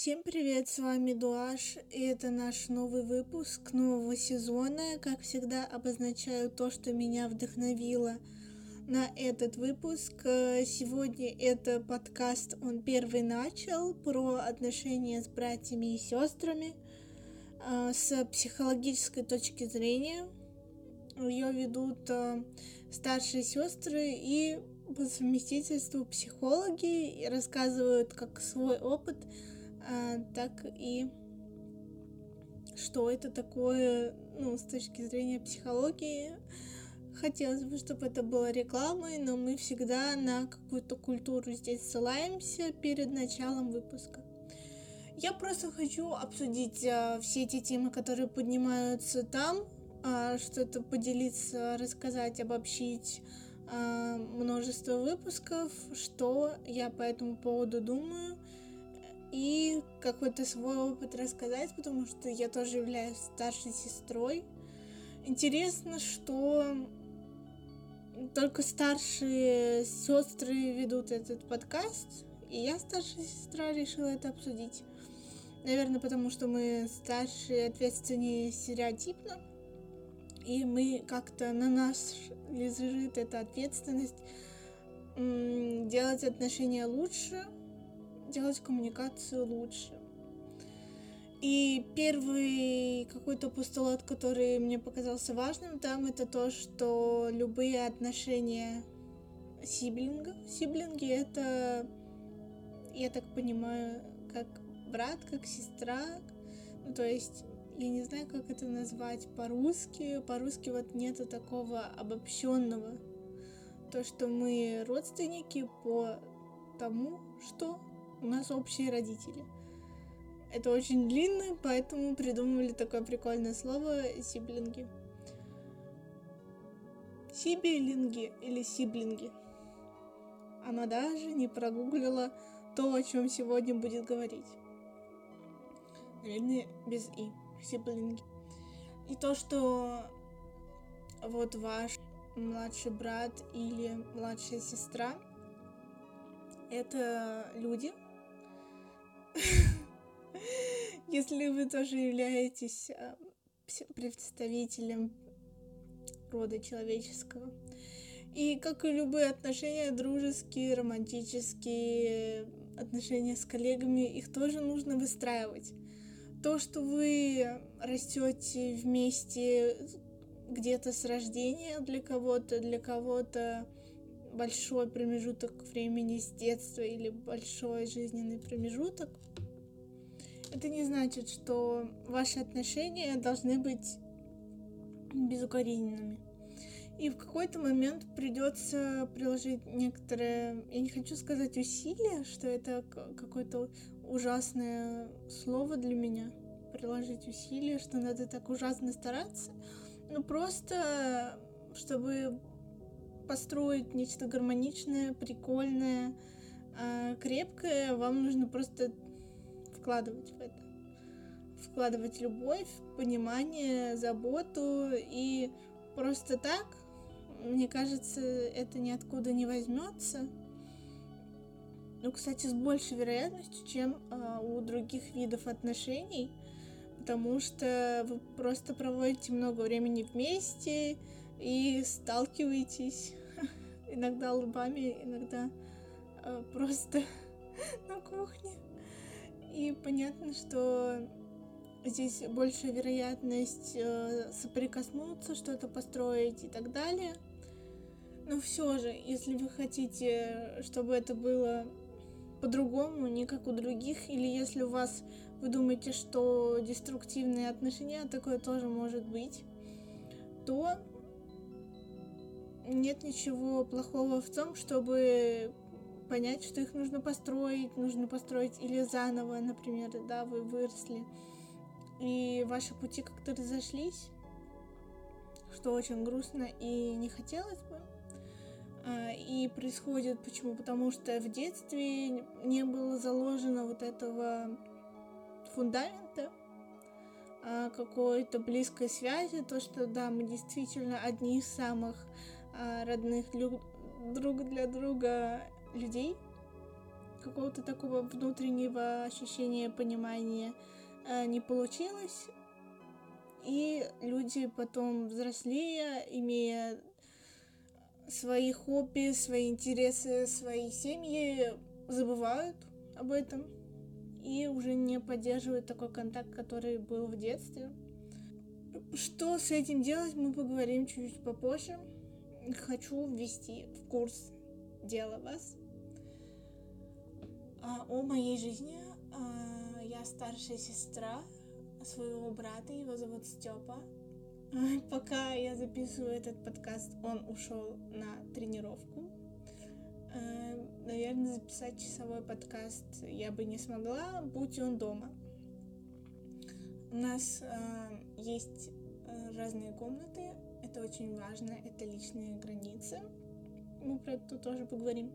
Всем привет, с вами Дуаш, и это наш новый выпуск нового сезона. Как всегда, обозначаю то, что меня вдохновило на этот выпуск. Сегодня это подкаст «Он первый начал» про отношения с братьями и сестрами а, с психологической точки зрения. Ее ведут а, старшие сестры и по совместительству психологи и рассказывают как свой опыт – так и что это такое, ну, с точки зрения психологии. Хотелось бы, чтобы это было рекламой, но мы всегда на какую-то культуру здесь ссылаемся перед началом выпуска. Я просто хочу обсудить а, все эти темы, которые поднимаются там, а, что-то поделиться, рассказать, обобщить а, множество выпусков, что я по этому поводу думаю – и какой-то свой опыт рассказать, потому что я тоже являюсь старшей сестрой. Интересно, что только старшие сестры ведут этот подкаст, и я, старшая сестра, решила это обсудить. Наверное, потому что мы старшие, ответственнее стереотипно, и мы как-то на нас лежит эта ответственность делать отношения лучше, делать коммуникацию лучше. И первый какой-то постулат, который мне показался важным там, это то, что любые отношения сиблинга, сиблинги это, я так понимаю, как брат, как сестра, ну то есть я не знаю, как это назвать по-русски. По-русски вот нету такого обобщенного. То, что мы родственники по тому, что у нас общие родители. Это очень длинно, поэтому придумали такое прикольное слово сиблинги. Сибилинги или сиблинги. Она даже не прогуглила то, о чем сегодня будет говорить. Наверное, без и. Сиблинги. И то, что вот ваш младший брат или младшая сестра это люди, Если вы тоже являетесь а, представителем рода человеческого. И как и любые отношения, дружеские, романтические, отношения с коллегами, их тоже нужно выстраивать. То, что вы растете вместе где-то с рождения для кого-то, для кого-то большой промежуток времени с детства или большой жизненный промежуток, это не значит, что ваши отношения должны быть безукоризненными. И в какой-то момент придется приложить некоторое, я не хочу сказать усилия, что это какое-то ужасное слово для меня, приложить усилия, что надо так ужасно стараться, ну просто чтобы построить нечто гармоничное, прикольное, а, крепкое, вам нужно просто вкладывать в это. Вкладывать любовь, понимание, заботу и просто так, мне кажется, это ниоткуда не возьмется. Ну, кстати, с большей вероятностью, чем э, у других видов отношений, потому что вы просто проводите много времени вместе и сталкиваетесь иногда лбами, иногда э, просто на кухне. И понятно, что здесь большая вероятность э, соприкоснуться, что-то построить и так далее. Но все же, если вы хотите, чтобы это было по-другому, не как у других, или если у вас вы думаете, что деструктивные отношения, такое тоже может быть, то нет ничего плохого в том, чтобы понять, что их нужно построить, нужно построить или заново, например, да, вы выросли, и ваши пути как-то разошлись, что очень грустно и не хотелось бы. А, и происходит почему? Потому что в детстве не было заложено вот этого фундамента, а, какой-то близкой связи, то, что да, мы действительно одни из самых родных друг для друга людей. какого-то такого внутреннего ощущения понимания э, не получилось. И люди потом взрослее, имея свои хобби, свои интересы, свои семьи, забывают об этом и уже не поддерживают такой контакт, который был в детстве. Что с этим делать, мы поговорим чуть попозже. Хочу ввести в курс дела вас а, о моей жизни. А, я старшая сестра своего брата, его зовут Степа. А, пока я записываю этот подкаст, он ушел на тренировку. А, наверное, записать часовой подкаст я бы не смогла, будь он дома. У нас а, есть разные комнаты, это очень важно, это личные границы. Мы про это тоже поговорим.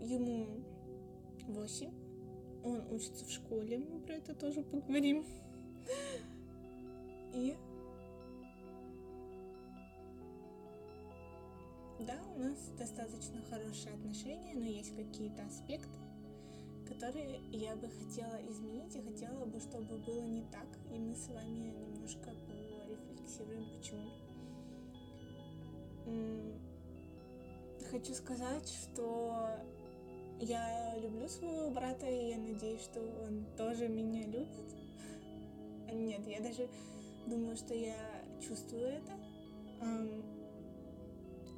Ему 8. Он учится в школе, мы про это тоже поговорим. И да, у нас достаточно хорошие отношения, но есть какие-то аспекты, которые я бы хотела изменить и хотела бы, чтобы было не так. И мы с вами немножко порефлексируем, почему. Хочу сказать, что я люблю своего брата, и я надеюсь, что он тоже меня любит. Нет, я даже думаю, что я чувствую это.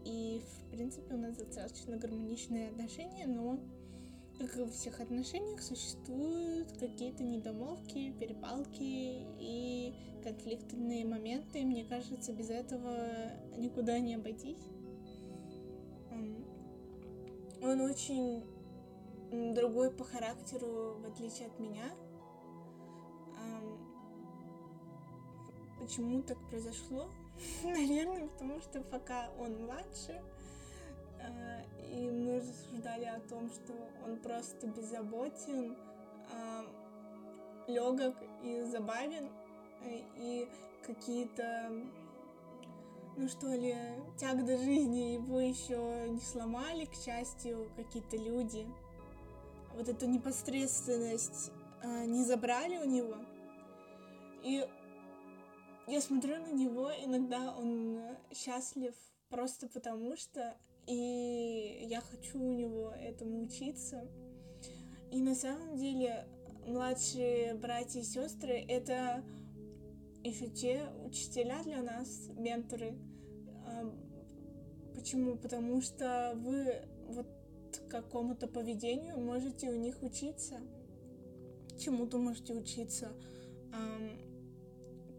И, в принципе, у нас достаточно гармоничные отношения, но, как и во всех отношениях, существуют какие-то недомолвки, перепалки и конфликтные моменты. Мне кажется, без этого никуда не обойтись. Он очень другой по характеру, в отличие от меня. Почему так произошло? Наверное, потому что пока он младше, и мы рассуждали о том, что он просто беззаботен, легок и забавен, и какие-то, ну что ли, тяг до жизни его еще не сломали, к счастью, какие-то люди, вот эту непосредственность э, не забрали у него. И я смотрю на него, иногда он счастлив просто потому что, и я хочу у него этому учиться. И на самом деле младшие братья и сестры это еще те учителя для нас, менторы. Почему? Потому что вы вот какому-то поведению, можете у них учиться. Чему-то можете учиться.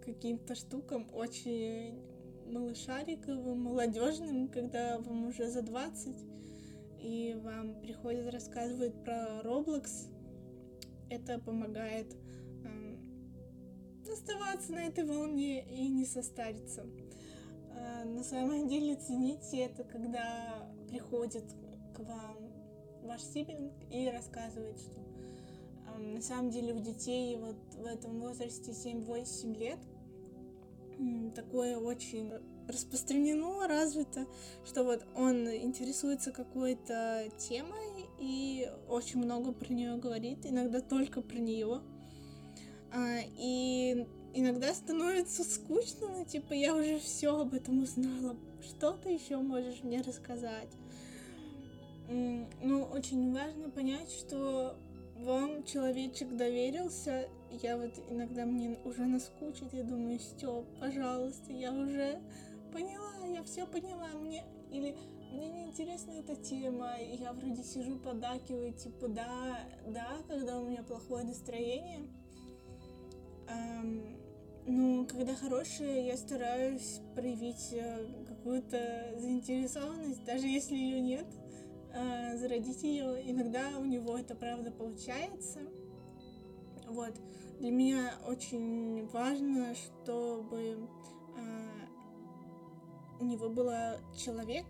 Каким-то штукам очень малышариковым, молодежным, когда вам уже за 20, и вам приходят рассказывать про Roblox. Это помогает эм, оставаться на этой волне и не состариться. Э, на самом деле цените это, когда приходит к вам ваш сибинг и рассказывает, что э, на самом деле у детей вот в этом возрасте 7-8 лет такое очень распространено, развито, что вот он интересуется какой-то темой и очень много про нее говорит, иногда только про нее. А, и иногда становится скучно, ну, типа, я уже все об этом узнала, что ты еще можешь мне рассказать? Ну, очень важно понять, что вам человечек доверился. Я вот иногда мне уже наскучит, я думаю, Степ, пожалуйста, я уже поняла, я все поняла, мне или мне не интересна эта тема, я вроде сижу, подакиваю, типа, да, да, когда у меня плохое настроение. Эм, ну, когда хорошее, я стараюсь проявить э, какую-то заинтересованность, даже если ее нет э, зародить ее. Иногда у него это правда получается. Вот. Для меня очень важно, чтобы э, у него было человек,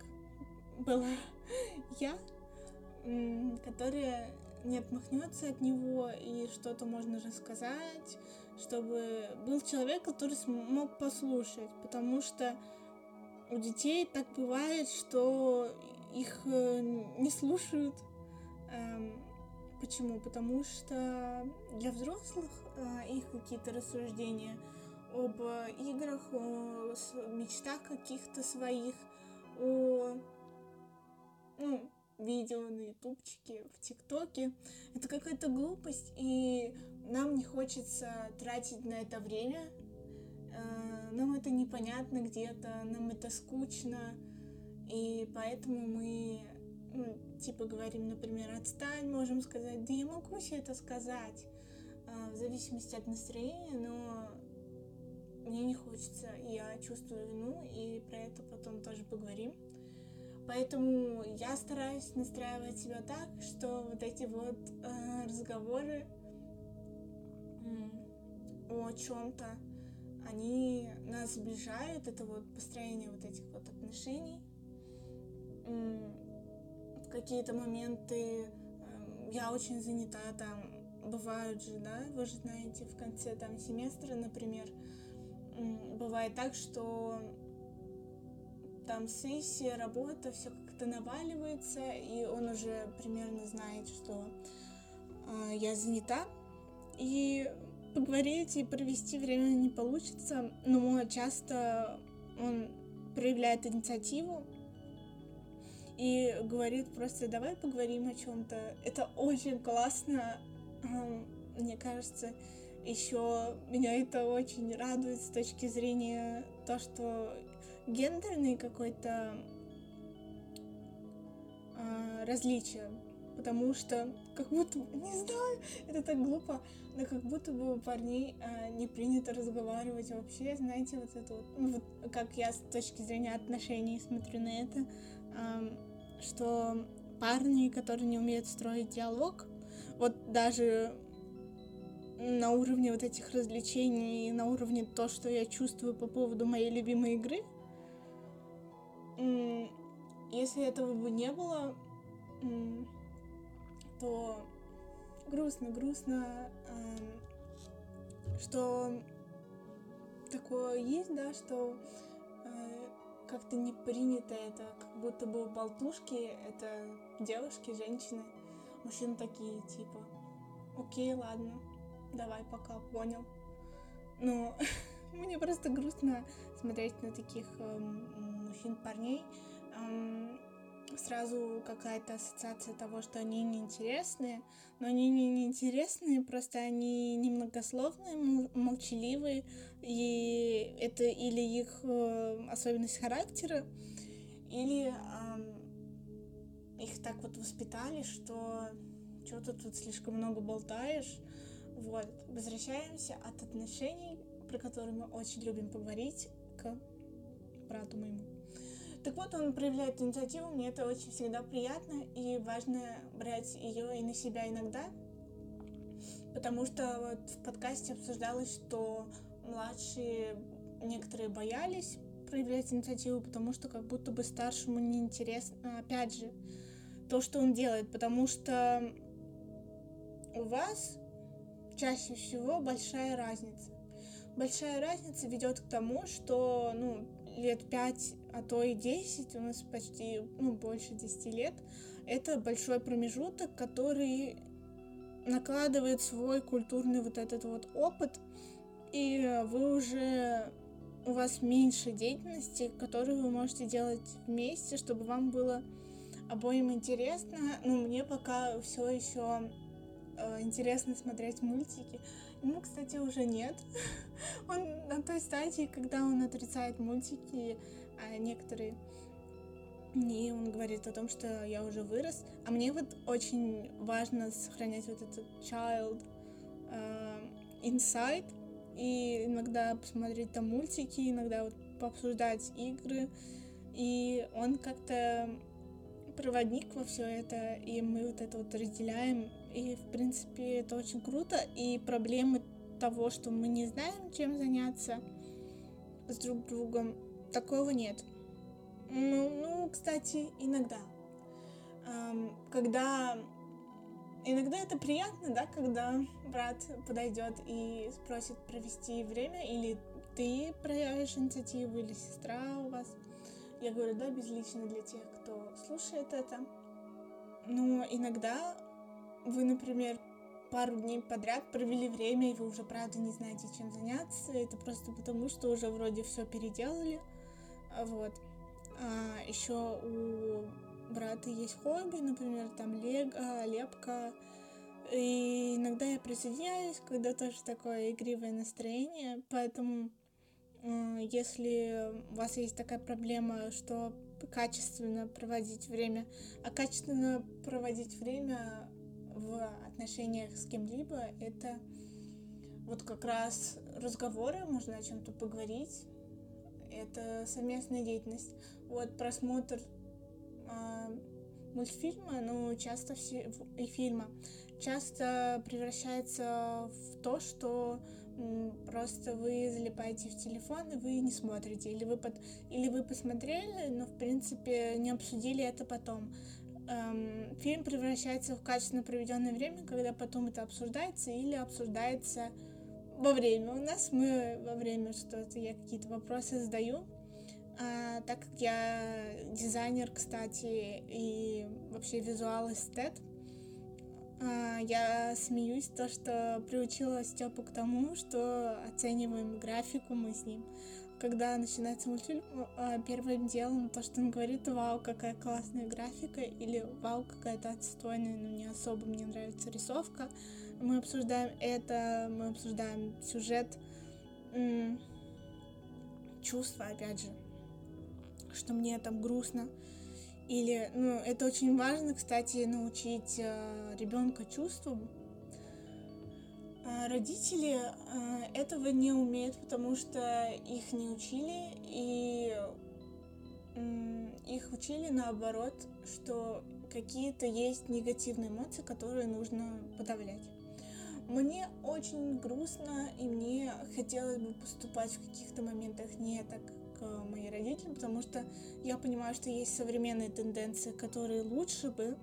была я, которая не отмахнется от него и что-то можно рассказать, чтобы был человек, который смог послушать, потому что у детей так бывает, что их э, не слушают. Эм, почему? Потому что для взрослых э, их какие-то рассуждения об играх, о мечтах каких-то своих, о ну, видео на ютубчике, в тиктоке. Это какая-то глупость, и нам не хочется тратить на это время. Э, нам это непонятно где-то, нам это скучно, и поэтому мы, ну, типа, говорим, например, отстань, можем сказать, да я могу себе это сказать, э, в зависимости от настроения, но мне не хочется, я чувствую вину, и про это потом тоже поговорим. Поэтому я стараюсь настраивать себя так, что вот эти вот э, разговоры о чем-то, они нас сближают, это вот построение вот этих вот отношений. Какие-то моменты э, я очень занята, там бывают же, да, вы же знаете, в конце там семестра, например, бывает так, что там сессия, работа, все как-то наваливается, и он уже примерно знает, что э, я занята, и поговорить и провести время не получится, но часто он проявляет инициативу и говорит просто давай поговорим о чем-то. Это очень классно, мне кажется, еще меня это очень радует с точки зрения то, что гендерный какой-то э, различие, потому что как будто, не знаю, это так глупо, но как будто бы у парней э, не принято разговаривать вообще, знаете, вот это вот, ну, вот как я с точки зрения отношений смотрю на это, что парни, которые не умеют строить диалог, вот даже на уровне вот этих развлечений, на уровне то, что я чувствую по поводу моей любимой игры, если этого бы не было, то грустно, грустно, что такое есть, да, что э, как-то не принято это, как будто бы болтушки — это девушки, женщины, мужчины такие, типа, окей, ладно, давай, пока, понял. Но мне просто грустно смотреть на таких мужчин, парней, сразу какая-то ассоциация того, что они неинтересные, но они не неинтересные, просто они немногословные, молчаливые, и это или их э, особенность характера, или э, их так вот воспитали, что что-то тут слишком много болтаешь. Вот, возвращаемся от отношений, про которые мы очень любим поговорить, к брату моему. Так вот, он проявляет инициативу, мне это очень всегда приятно, и важно брать ее и на себя иногда, потому что вот в подкасте обсуждалось, что младшие некоторые боялись проявлять инициативу, потому что как будто бы старшему неинтересно, опять же, то, что он делает, потому что у вас чаще всего большая разница. Большая разница ведет к тому, что, ну, лет пять, а то и десять, у нас почти, ну, больше десяти лет, это большой промежуток, который накладывает свой культурный вот этот вот опыт, и вы уже у вас меньше деятельности, которую вы можете делать вместе, чтобы вам было обоим интересно. Ну, мне пока все еще э, интересно смотреть мультики. Ему, кстати, уже нет. Он на той стадии, когда он отрицает мультики, а некоторые и он говорит о том, что я уже вырос. А мне вот очень важно сохранять вот этот child uh, insight. И иногда посмотреть там мультики, иногда вот пообсуждать игры. И он как-то проводник во все это, и мы вот это вот разделяем. И, в принципе, это очень круто. И проблемы того, что мы не знаем, чем заняться с друг другом, такого нет. Ну, ну кстати, иногда. Когда... Иногда это приятно, да, когда брат подойдет и спросит провести время, или ты проявишь инициативу, или сестра у вас Я говорю, да, безлично для тех, кто слушает это. Но иногда вы, например, пару дней подряд провели время, и вы уже правда не знаете, чем заняться. Это просто потому, что уже вроде все переделали. Вот. А еще у брата есть хобби, например, там лего, лепка. И иногда я присоединяюсь, когда тоже такое игривое настроение. Поэтому, если у вас есть такая проблема, что качественно проводить время, а качественно проводить время в отношениях с кем-либо, это вот как раз разговоры, можно о чем-то поговорить, это совместная деятельность. Вот просмотр э, мультфильма, ну, часто все, и фильма, часто превращается в то, что просто вы залипаете в телефон и вы не смотрите, или вы, под, или вы посмотрели, но в принципе не обсудили это потом эм, фильм превращается в качественно проведенное время, когда потом это обсуждается или обсуждается во время. У нас мы во время что-то, я какие-то вопросы задаю, а, так как я дизайнер, кстати, и вообще визуал эстет, а, я смеюсь то, что приучила Степу к тому, что оцениваем графику мы с ним когда начинается мультфильм, а, первым делом то, что он говорит, вау, какая классная графика, или вау, какая-то отстойная, но не особо мне нравится рисовка. Мы обсуждаем это, мы обсуждаем сюжет, чувства, опять же, что мне там грустно. Или, ну, это очень важно, кстати, научить э, ребенка чувствам, а, родители а, этого не умеют, потому что их не учили, и их учили наоборот, что какие-то есть негативные эмоции, которые нужно подавлять. Мне очень грустно, и мне хотелось бы поступать в каких-то моментах не так, как мои родители, потому что я понимаю, что есть современные тенденции, которые лучше бы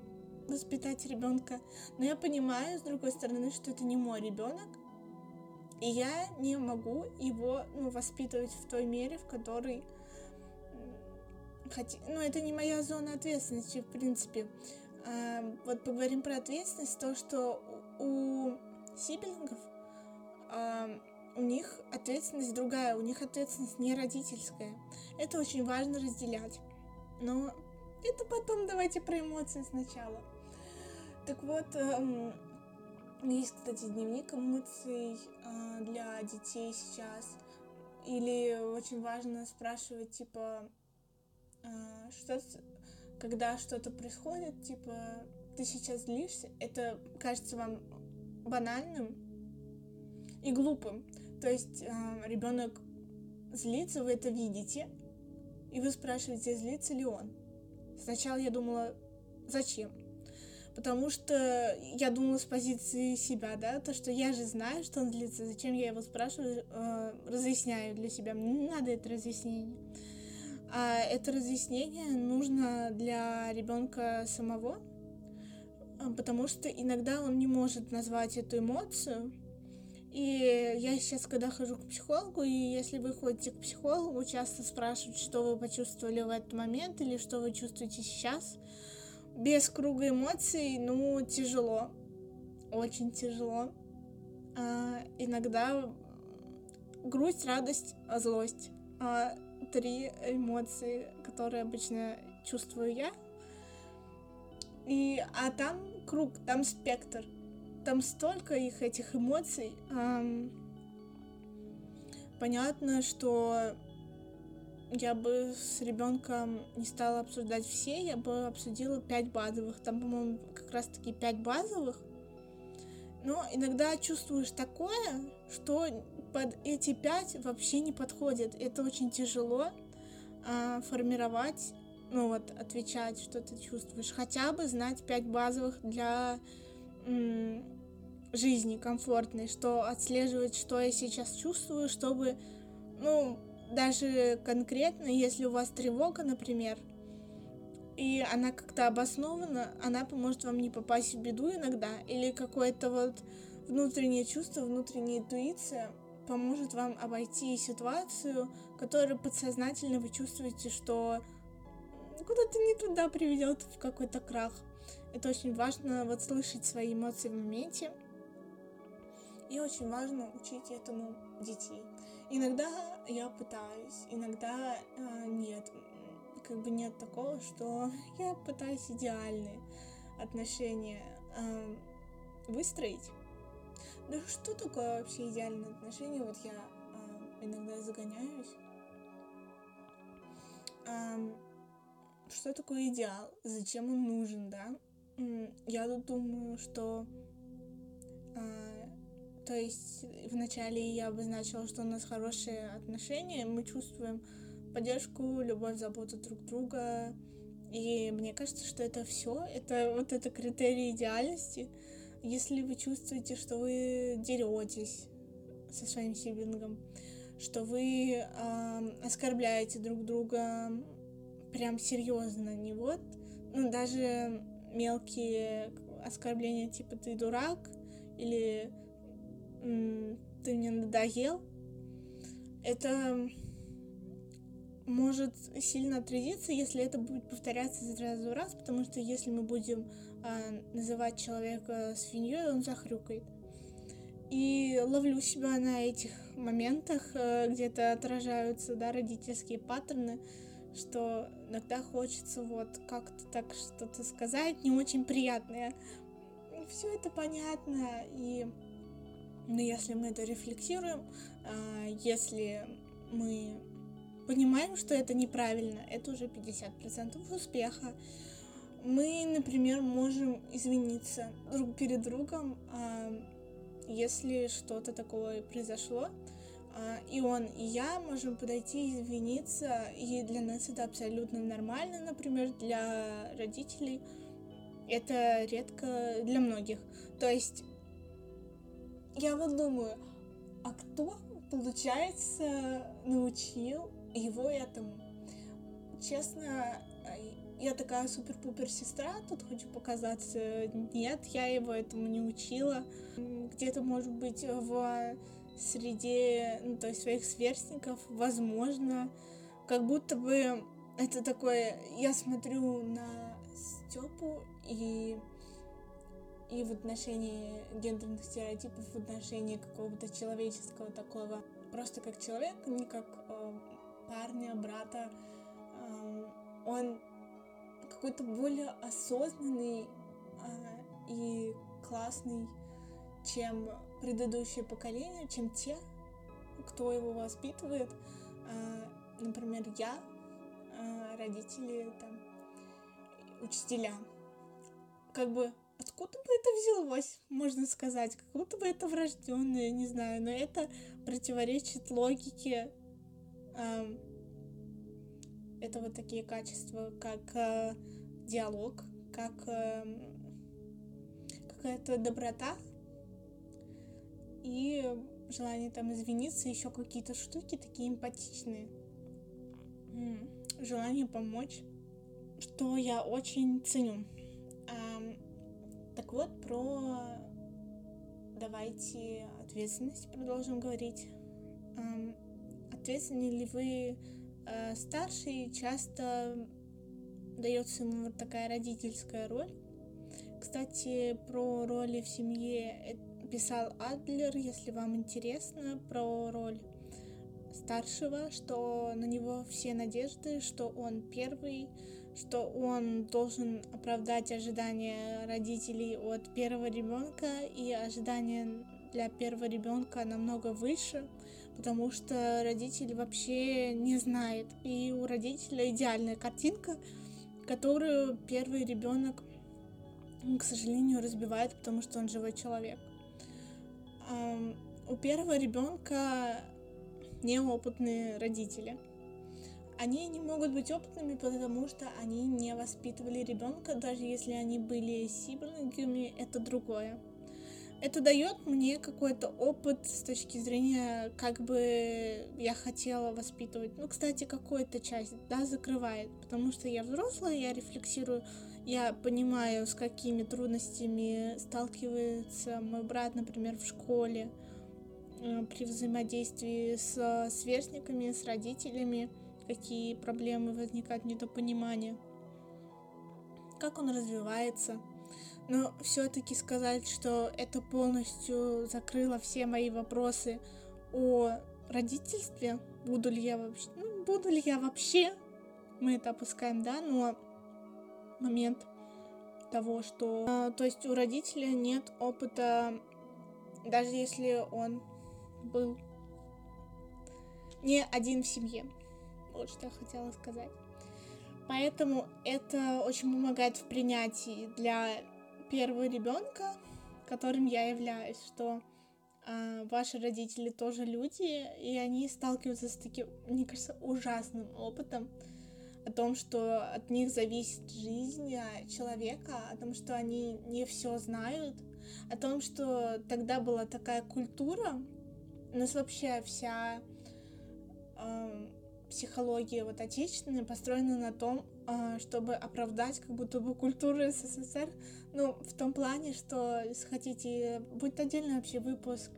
воспитать ребенка, но я понимаю, с другой стороны, что это не мой ребенок, и я не могу его ну, воспитывать в той мере, в которой Хотя, ну, это не моя зона ответственности, в принципе. А, вот поговорим про ответственность, то, что у сиблингов а, у них ответственность другая, у них ответственность не родительская. Это очень важно разделять. Но это потом давайте про эмоции сначала. Так вот, есть, кстати, дневник эмоций э, для детей сейчас. Или очень важно спрашивать, типа, э, что, когда что-то происходит, типа, ты сейчас злишься, это кажется вам банальным и глупым. То есть э, ребенок злится, вы это видите, и вы спрашиваете, злится ли он. Сначала я думала, зачем? потому что я думала с позиции себя, да, то, что я же знаю, что он длится, зачем я его спрашиваю, э, разъясняю для себя, мне не надо это разъяснение. А это разъяснение нужно для ребенка самого, потому что иногда он не может назвать эту эмоцию. И я сейчас, когда хожу к психологу, и если вы ходите к психологу, часто спрашивают, что вы почувствовали в этот момент или что вы чувствуете сейчас – без круга эмоций, ну, тяжело. Очень тяжело. А, иногда грусть, радость, злость. А, три эмоции, которые обычно чувствую я. И, а там круг, там спектр. Там столько их, этих эмоций. А, понятно, что я бы с ребенком не стала обсуждать все, я бы обсудила пять базовых. Там, по-моему, как раз-таки пять базовых. Но иногда чувствуешь такое, что под эти пять вообще не подходит. Это очень тяжело а, формировать, ну вот, отвечать, что ты чувствуешь. Хотя бы знать пять базовых для жизни комфортной, что отслеживать, что я сейчас чувствую, чтобы, ну, даже конкретно, если у вас тревога, например, и она как-то обоснована, она поможет вам не попасть в беду иногда, или какое-то вот внутреннее чувство, внутренняя интуиция поможет вам обойти ситуацию, которую подсознательно вы чувствуете, что куда-то не туда приведет в какой-то крах. Это очень важно вот слышать свои эмоции в моменте. И очень важно учить этому детей. Иногда я пытаюсь, иногда э, нет. Как бы нет такого, что я пытаюсь идеальные отношения э, выстроить. Да что такое вообще идеальные отношения? Вот я э, иногда загоняюсь. Э, что такое идеал? Зачем он нужен, да? Я тут думаю, что э, то есть вначале я обозначила, что у нас хорошие отношения, мы чувствуем поддержку, любовь, заботу друг друга. И мне кажется, что это все, это вот это критерий идеальности. Если вы чувствуете, что вы деретесь со своим сиблингом, что вы э, оскорбляете друг друга прям серьезно, не вот, ну даже мелкие оскорбления типа ты дурак или ты мне надоел, это может сильно отразиться, если это будет повторяться из раза в раз, потому что если мы будем а, называть человека свиньей, он захрюкает. И ловлю себя на этих моментах, а, где-то отражаются да, родительские паттерны, что иногда хочется вот как-то так что-то сказать, не очень приятное. Все это понятно, и но если мы это рефлексируем, а, если мы понимаем, что это неправильно, это уже 50% успеха. Мы, например, можем извиниться друг перед другом, а, если что-то такое произошло, и он, и я можем подойти и извиниться, и для нас это абсолютно нормально, например, для родителей это редко для многих. То есть я вот думаю, а кто, получается, научил его этому? Честно, я такая супер-пупер сестра, тут хочу показаться. Нет, я его этому не учила. Где-то, может быть, в среде, ну, то есть своих сверстников, возможно, как будто бы это такое, я смотрю на Степу и и в отношении гендерных стереотипов, в отношении какого-то человеческого такого, просто как человек, не как э, парня, брата, э, он какой-то более осознанный э, и классный, чем предыдущее поколение, чем те, кто его воспитывает. Э, например, я, э, родители, там, учителя. Как бы откуда бы это взялось, можно сказать, как будто бы это врожденное, не знаю, но это противоречит логике. Это вот такие качества, как э, диалог, как какая-то доброта и желание там извиниться, еще какие-то штуки такие эмпатичные, желание помочь, что я очень ценю. Так вот, про давайте ответственность продолжим говорить. Эм, ответственны ли вы э, старший? Часто дается ему вот такая родительская роль. Кстати, про роли в семье писал Адлер, если вам интересно, про роль старшего, что на него все надежды, что он первый, что он должен оправдать ожидания родителей от первого ребенка, и ожидания для первого ребенка намного выше, потому что родитель вообще не знает. И у родителя идеальная картинка, которую первый ребенок, к сожалению, разбивает, потому что он живой человек. У первого ребенка неопытные родители – они не могут быть опытными, потому что они не воспитывали ребенка, даже если они были сиблингами, это другое. Это дает мне какой-то опыт с точки зрения, как бы я хотела воспитывать. Ну, кстати, какую-то часть, да, закрывает, потому что я взрослая, я рефлексирую, я понимаю, с какими трудностями сталкивается мой брат, например, в школе, э, при взаимодействии с сверстниками, с родителями какие проблемы возникают, недопонимания. как он развивается. Но все-таки сказать, что это полностью закрыло все мои вопросы о родительстве, буду ли я вообще, ну, буду ли я вообще, мы это опускаем, да, но момент того, что, э, то есть у родителя нет опыта, даже если он был не один в семье. Вот что я хотела сказать. Поэтому это очень помогает в принятии для первого ребенка, которым я являюсь, что э, ваши родители тоже люди, и они сталкиваются с таким, мне кажется, ужасным опытом о том, что от них зависит жизнь человека, о том, что они не все знают, о том, что тогда была такая культура, у нас вообще вся э, психология вот отечественная построена на том, э, чтобы оправдать как будто бы культуру СССР, ну, в том плане, что, если хотите, будет отдельный вообще выпуск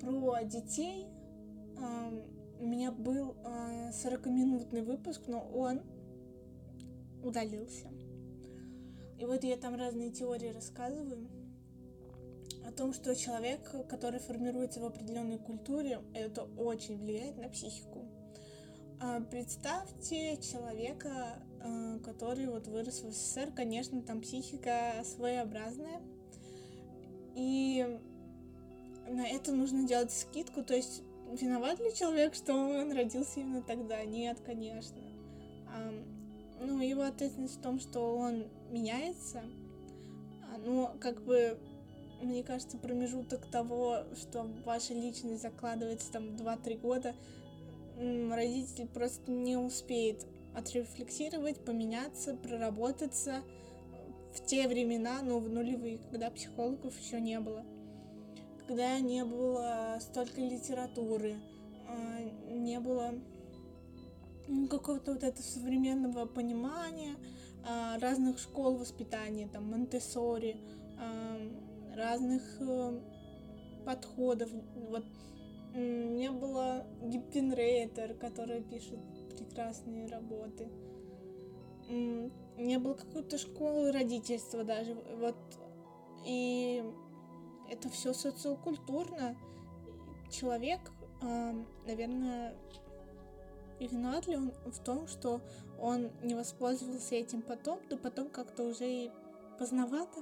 про детей, э, у меня был э, 40-минутный выпуск, но он удалился. И вот я там разные теории рассказываю о том, что человек, который формируется в определенной культуре, это очень влияет на психику. А представьте человека, э, который вот вырос в СССР, конечно, там психика своеобразная, и на это нужно делать скидку, то есть виноват ли человек, что он родился именно тогда? Нет, конечно. ну, его ответственность в том, что он меняется, а, но как бы мне кажется, промежуток того, что ваша личность закладывается там 2-3 года, родитель просто не успеет отрефлексировать, поменяться, проработаться в те времена, ну, в нулевые, когда психологов еще не было, когда не было столько литературы, а, не было какого-то вот этого современного понимания а, разных школ воспитания, там, Монтессори, разных э, подходов. Вот не было Гиппенрейтер, который пишет прекрасные работы. Не было какой-то школы родительства даже. Вот. И это все социокультурно. Человек, наверное, виноват ли он в том, что он не воспользовался этим потом, да потом как-то уже и поздновато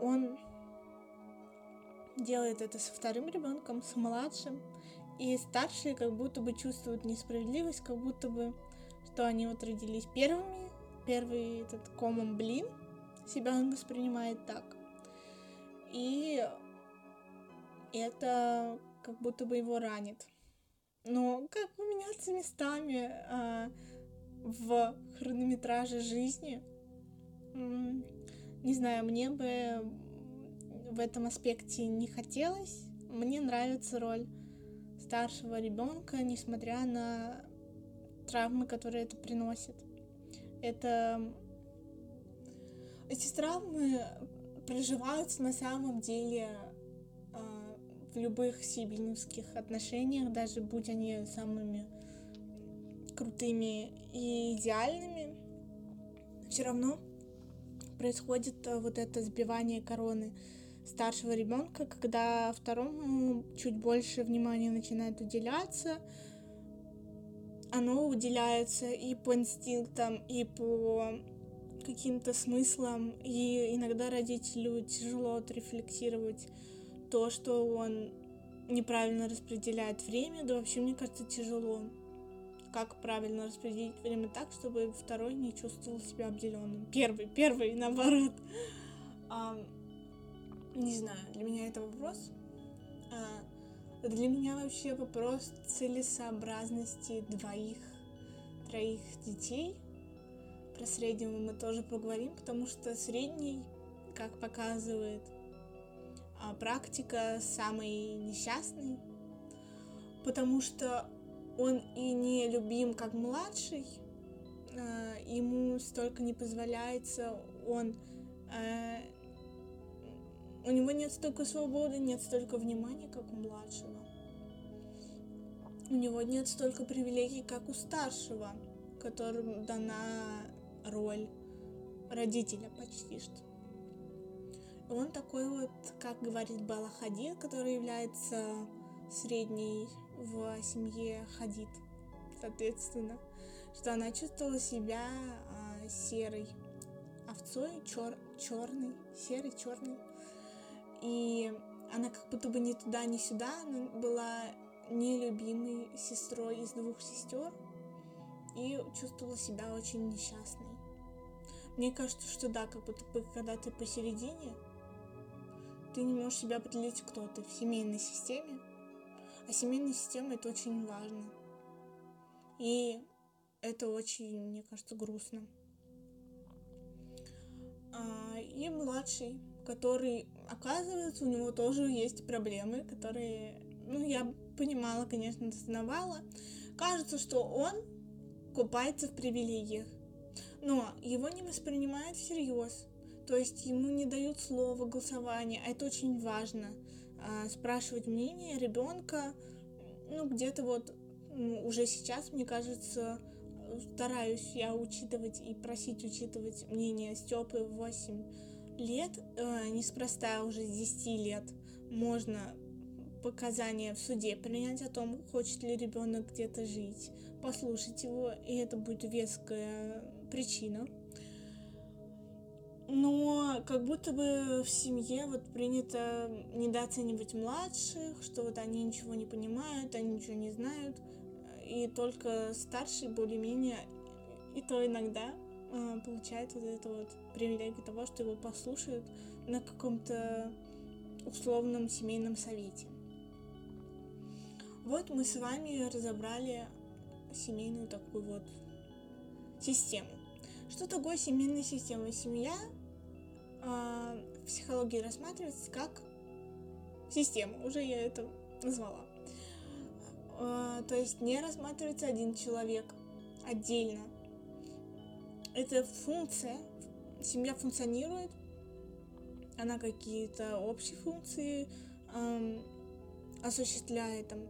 он делает это со вторым ребенком, с младшим, и старшие как будто бы чувствуют несправедливость, как будто бы, что они вот родились первыми, первый этот комом блин, себя он воспринимает так. И это как будто бы его ранит. Но как поменяться местами а, в хронометраже жизни? Не знаю, мне бы в этом аспекте не хотелось. Мне нравится роль старшего ребенка, несмотря на травмы, которые это приносит. Это эти травмы проживаются на самом деле э, в любых сиблингских отношениях, даже будь они самыми крутыми и идеальными, все равно происходит э, вот это сбивание короны старшего ребенка, когда второму чуть больше внимания начинает уделяться, оно уделяется и по инстинктам, и по каким-то смыслам, и иногда родителю тяжело отрефлексировать то, что он неправильно распределяет время, да вообще, мне кажется, тяжело как правильно распределить время так, чтобы второй не чувствовал себя обделенным. Первый, первый, наоборот. А, не знаю, для меня это вопрос. А, для меня вообще вопрос целесообразности двоих, троих детей. Про среднего мы тоже поговорим, потому что средний, как показывает а, практика, самый несчастный, потому что он и не любим как младший, э, ему столько не позволяется, он э, у него нет столько свободы, нет столько внимания, как у младшего. У него нет столько привилегий, как у старшего, которому дана роль родителя почти что. Он такой вот, как говорит Белла Хадид, который является средней в семье Хадид, соответственно, что она чувствовала себя а, серой овцой, чер, черный, серый, черный. И она как будто бы ни туда, ни сюда, она была нелюбимой сестрой из двух сестер и чувствовала себя очень несчастной. Мне кажется, что да, как будто бы когда ты посередине, ты не можешь себя определить, кто ты в семейной системе. А семейная система это очень важно. И это очень, мне кажется, грустно. А, и младший, который, оказывается, у него тоже есть проблемы, которые, ну, я понимала, конечно, осознавала. Кажется, что он купается в привилегиях, но его не воспринимают всерьез. То есть ему не дают слова голосования, а это очень важно. А, спрашивать мнение ребенка, ну, где-то вот ну, уже сейчас, мне кажется, стараюсь я учитывать и просить учитывать мнение Степы 8 лет, э, неспроста уже с 10 лет можно показания в суде принять о том, хочет ли ребенок где-то жить, послушать его, и это будет веская причина. Но как будто бы в семье вот принято недооценивать младших, что вот они ничего не понимают, они ничего не знают, и только старший более-менее, и то иногда э, получает вот это вот привилегию того, что его послушают на каком-то условном семейном совете. Вот мы с вами разобрали семейную такую вот систему. Что такое семейная система? Семья э, в психологии рассматривается как система. Уже я это назвала. Э, то есть не рассматривается один человек отдельно. Это функция. Семья функционирует. Она какие-то общие функции э, осуществляет, там,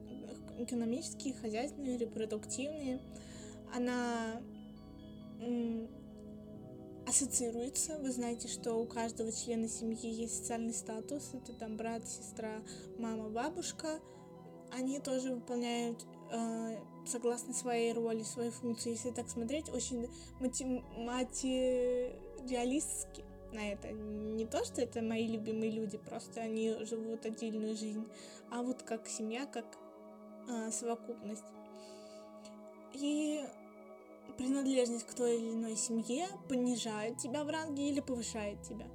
экономические, хозяйственные, репродуктивные. Она ассоциируется. Вы знаете, что у каждого члена семьи есть социальный статус. Это там брат, сестра, мама, бабушка. Они тоже выполняют э, согласно своей роли, своей функции. Если так смотреть, очень материалистски на это. Не то, что это мои любимые люди, просто они живут отдельную жизнь, а вот как семья, как э, совокупность. И принадлежность к той или иной семье понижает тебя в ранге или повышает тебя.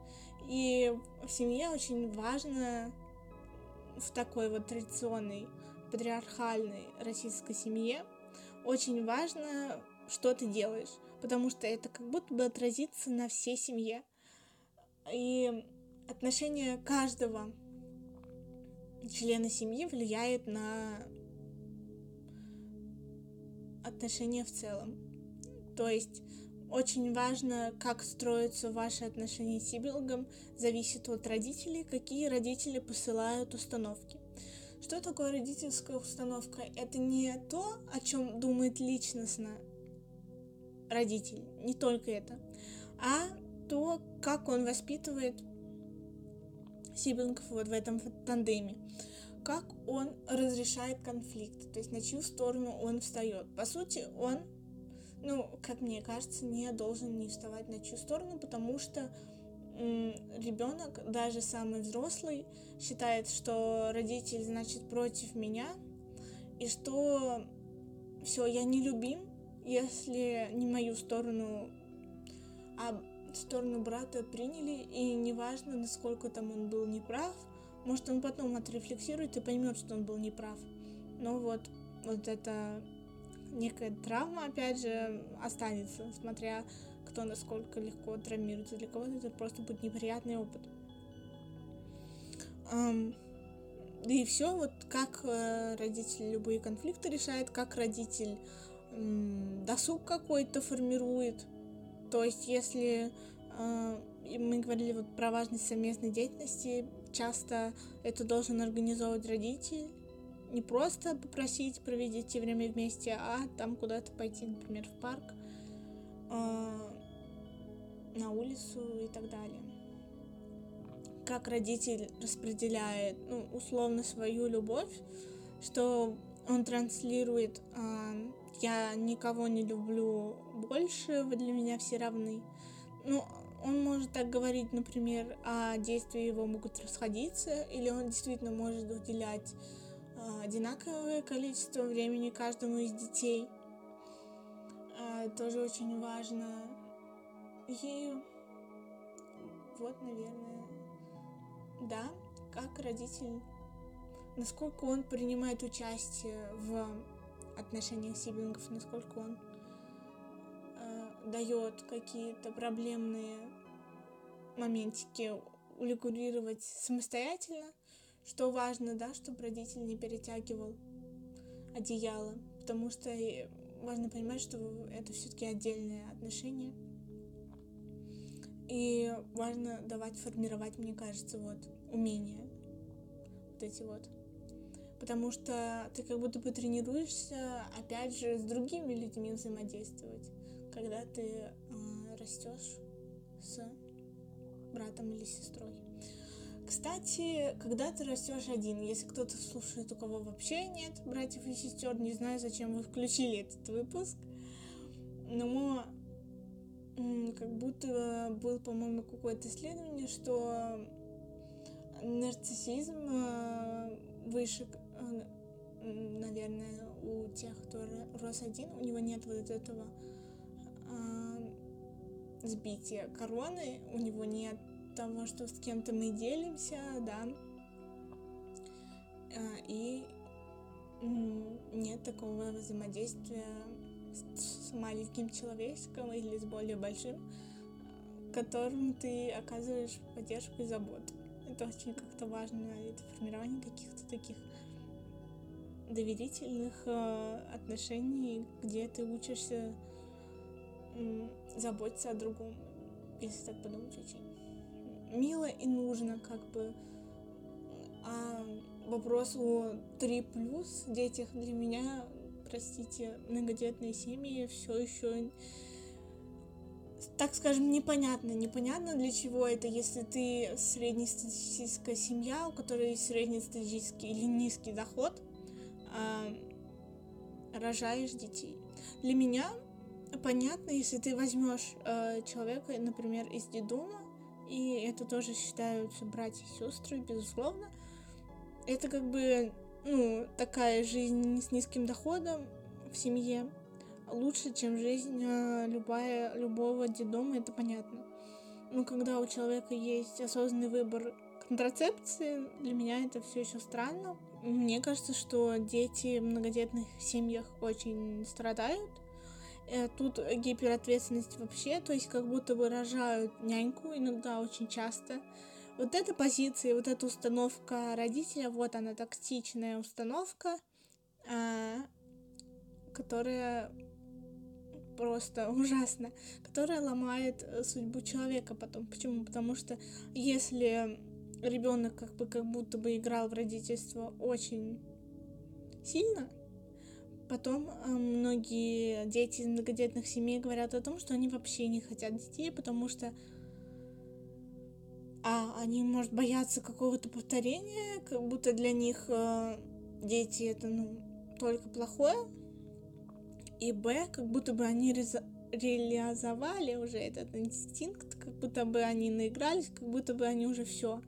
И в семье очень важно в такой вот традиционной патриархальной российской семье очень важно, что ты делаешь, потому что это как будто бы отразится на всей семье. И отношение каждого члена семьи влияет на отношения в целом. То есть очень важно, как строятся ваши отношения с сиблингом, зависит от родителей, какие родители посылают установки. Что такое родительская установка? Это не то, о чем думает личностно родитель, не только это, а то, как он воспитывает сиблингов вот в этом тандеме как он разрешает конфликт, то есть на чью сторону он встает. По сути, он ну, как мне кажется, не должен не вставать на чью сторону, потому что ребенок, даже самый взрослый, считает, что родитель значит против меня, и что все, я не любим, если не мою сторону, а сторону брата приняли, и неважно, насколько там он был неправ, может, он потом отрефлексирует и поймет, что он был неправ. Но вот, вот это некая травма, опять же, останется, смотря кто насколько легко травмируется. Для кого-то это просто будет неприятный опыт. Um, и все, вот как э, родитель любые конфликты решает, как родитель досуг какой-то формирует. То есть, если э, мы говорили вот про важность совместной деятельности, часто это должен организовывать родитель, не просто попросить проведите время вместе, а там куда-то пойти, например, в парк. А, на улицу и так далее. Как родитель распределяет, ну, условно, свою любовь, что он транслирует э, «я никого не люблю больше, вы для меня все равны». Ну, он может так говорить, например, а действия его могут расходиться, или он действительно может уделять одинаковое количество времени каждому из детей. Э, тоже очень важно. И вот, наверное, да, как родитель, насколько он принимает участие в отношениях сиблингов, насколько он дает какие-то проблемные моментики урегулировать самостоятельно, что важно, да, чтобы родитель не перетягивал одеяло, потому что важно понимать, что это все-таки отдельные отношения. И важно давать формировать, мне кажется, вот умения. Вот эти вот. Потому что ты как будто бы тренируешься, опять же, с другими людьми взаимодействовать когда ты э, растешь с братом или сестрой. Кстати, когда ты растешь один, если кто-то слушает, у кого вообще нет братьев и сестер, не знаю, зачем вы включили этот выпуск, но как будто был, по-моему, какое-то исследование, что нарциссизм э, выше, э, наверное, у тех, кто рос один, у него нет вот этого сбития короны, у него нет того, что с кем-то мы делимся, да, а, и нет такого взаимодействия с маленьким человечком или с более большим, которым ты оказываешь поддержку и заботу. Это очень как-то важно, это формирование каких-то таких доверительных э, отношений, где ты учишься заботиться о другом, если так подумать очень мило и нужно, как бы. А вопрос о 3 плюс детях для меня, простите, многодетные семьи все еще так скажем, непонятно. Непонятно для чего это, если ты среднестатистическая семья, у которой среднестатистический или низкий доход, э, рожаешь детей. Для меня понятно, если ты возьмешь э, человека, например, из детдома, и это тоже считаются братья и сестры, безусловно. Это как бы, ну, такая жизнь с низким доходом в семье лучше, чем жизнь э, любая, любого детдома, это понятно. Но когда у человека есть осознанный выбор контрацепции, для меня это все еще странно. Мне кажется, что дети в многодетных семьях очень страдают, тут гиперответственность вообще, то есть как будто бы рожают няньку, иногда очень часто. Вот эта позиция, вот эта установка родителя, вот она токсичная установка, а, которая просто ужасно, которая ломает э, судьбу человека потом. Почему? Потому что если ребенок как бы как будто бы играл в родительство очень сильно, Потом э, многие дети из многодетных семей говорят о том, что они вообще не хотят детей, потому что а они, может, боятся какого-то повторения, как будто для них э, дети это, ну, только плохое. И Б, как будто бы они реза- реализовали уже этот инстинкт, как будто бы они наигрались, как будто бы они уже все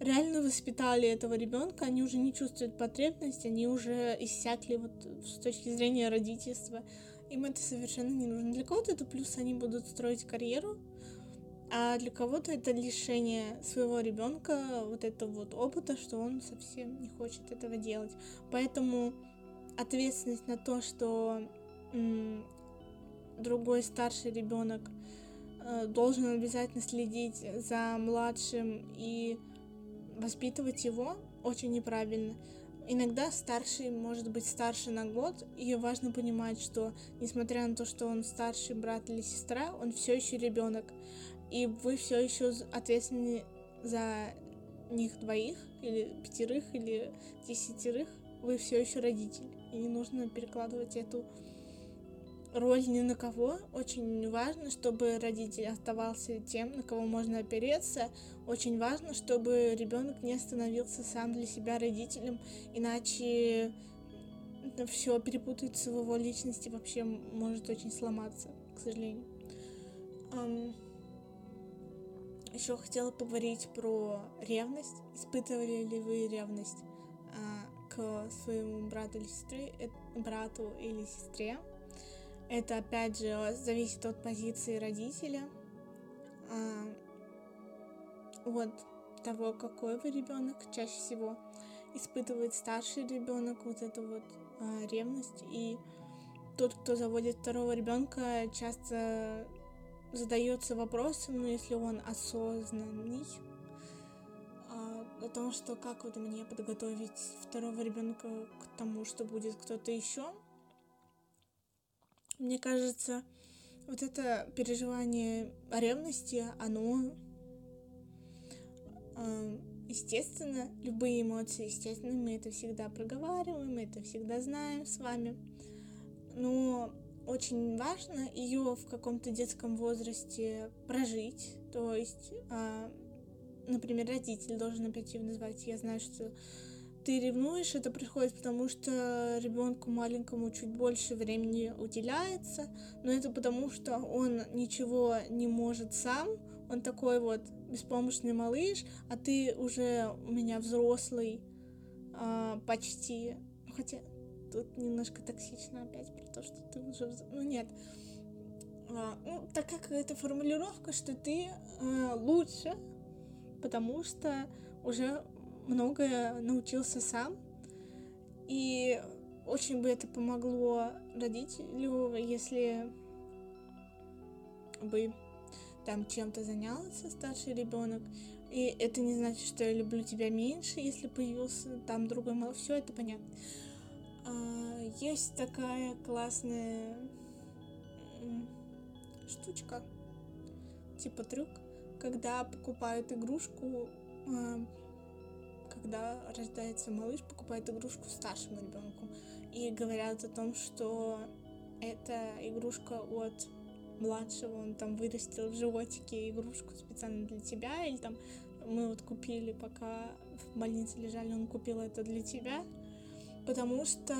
реально воспитали этого ребенка, они уже не чувствуют потребность, они уже иссякли вот с точки зрения родительства. Им это совершенно не нужно. Для кого-то это плюс, они будут строить карьеру, а для кого-то это лишение своего ребенка вот этого вот опыта, что он совсем не хочет этого делать. Поэтому ответственность на то, что м- другой старший ребенок э, должен обязательно следить за младшим и воспитывать его очень неправильно. Иногда старший может быть старше на год, и важно понимать, что несмотря на то, что он старший брат или сестра, он все еще ребенок, и вы все еще ответственны за них двоих, или пятерых, или десятерых, вы все еще родитель, и не нужно перекладывать эту роль ни на кого. Очень важно, чтобы родитель оставался тем, на кого можно опереться. Очень важно, чтобы ребенок не становился сам для себя родителем, иначе все перепутается в его личности, вообще может очень сломаться, к сожалению. Еще хотела поговорить про ревность. Испытывали ли вы ревность а, к своему брату или сестре, э, брату или сестре? Это опять же зависит от позиции родителя. А, вот того, какой вы ребенок, чаще всего испытывает старший ребенок вот эту вот а, ревность. И тот, кто заводит второго ребенка, часто задается вопросом, ну если он осознанный, а, о том, что как вот мне подготовить второго ребенка к тому, что будет кто-то еще. Мне кажется, вот это переживание ревности, оно э, естественно, любые эмоции, естественно, мы это всегда проговариваем, мы это всегда знаем с вами. Но очень важно ее в каком-то детском возрасте прожить. То есть, э, например, родитель должен оперативно назвать. Я знаю, что ты ревнуешь, это происходит потому, что ребенку маленькому чуть больше времени уделяется, но это потому, что он ничего не может сам, он такой вот беспомощный малыш, а ты уже у меня взрослый а, почти, хотя тут немножко токсично опять про то, что ты уже, вз... ну нет, а, ну так как это формулировка, что ты а, лучше, потому что уже многое научился сам. И очень бы это помогло родителю, если бы там чем-то занялся старший ребенок. И это не значит, что я люблю тебя меньше, если появился там другой мало. Все это понятно. А, есть такая классная штучка, типа трюк, когда покупают игрушку а, когда рождается малыш, покупает игрушку старшему ребенку. И говорят о том, что это игрушка от младшего, он там вырастил в животике игрушку специально для тебя, или там мы вот купили, пока в больнице лежали, он купил это для тебя, потому что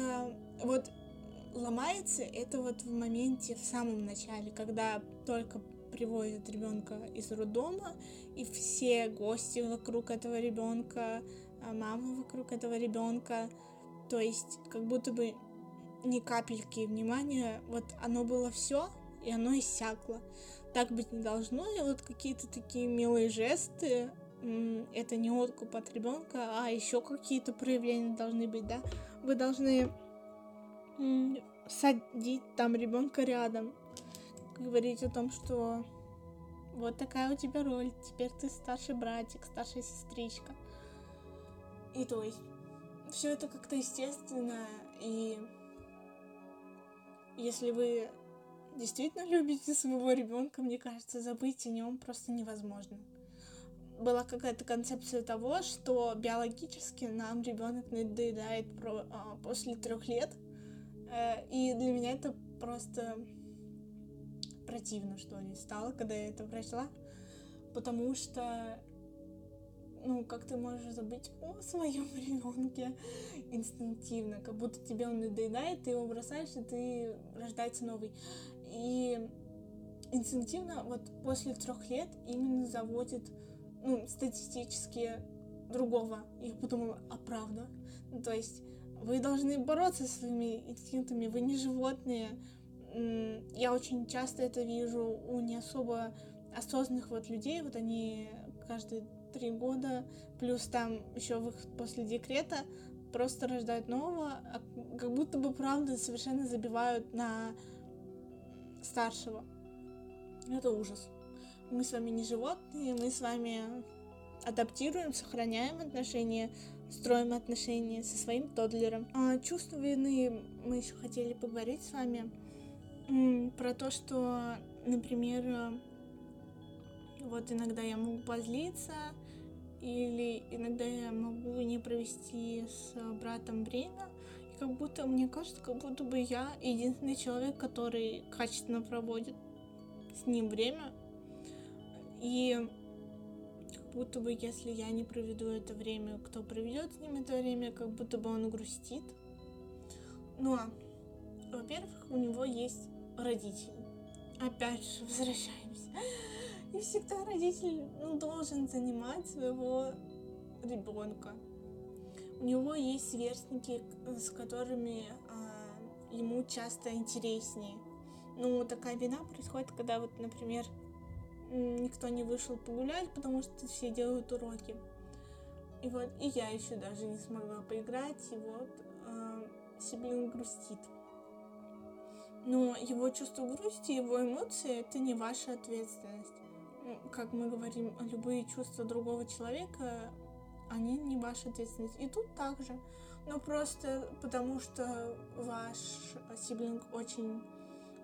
вот ломается это вот в моменте в самом начале, когда только привозят ребенка из роддома, и все гости вокруг этого ребенка а мама вокруг этого ребенка. То есть, как будто бы ни капельки внимания, вот оно было все, и оно иссякло. Так быть не должно, и вот какие-то такие милые жесты, это не откуп от ребенка, а еще какие-то проявления должны быть, да. Вы должны садить там ребенка рядом, говорить о том, что вот такая у тебя роль, теперь ты старший братик, старшая сестричка. И то есть все это как-то естественно, и если вы действительно любите своего ребенка, мне кажется, забыть о нем просто невозможно. Была какая-то концепция того, что биологически нам ребенок надоедает про, а, после трех лет. Э, и для меня это просто противно, что ли, стало, когда я это прочла. Потому что ну, как ты можешь забыть о своем ребенке инстинктивно, как будто тебе он надоедает, ты его бросаешь, и ты рождается новый. И инстинктивно вот после трех лет именно заводит, ну, статистически другого. Я подумала, а правда? Ну, то есть вы должны бороться со своими инстинктами, вы не животные. Я очень часто это вижу у не особо осознанных вот людей, вот они каждый три года, плюс там еще выход после декрета, просто рождают нового, а как будто бы, правда, совершенно забивают на старшего. Это ужас. Мы с вами не животные, мы с вами адаптируем, сохраняем отношения, строим отношения со своим тодлером. А чувство вины мы еще хотели поговорить с вами про то, что, например, вот иногда я могу позлиться, или иногда я могу не провести с братом время. И как будто, мне кажется, как будто бы я единственный человек, который качественно проводит с ним время. И как будто бы, если я не проведу это время, кто проведет с ним это время, как будто бы он грустит. Ну а, во-первых, у него есть родители. Опять же, возвращаемся. И всегда родитель ну, должен занимать своего ребенка. У него есть сверстники, с которыми а, ему часто интереснее. Ну, такая вина происходит, когда вот, например, никто не вышел погулять, потому что все делают уроки. И вот, и я еще даже не смогла поиграть, и вот э, сиблинг грустит. Но его чувство грусти, его эмоции — это не ваша ответственность. Как мы говорим, любые чувства другого человека, они не ваша ответственность. И тут также. Но просто потому что ваш сиблинг очень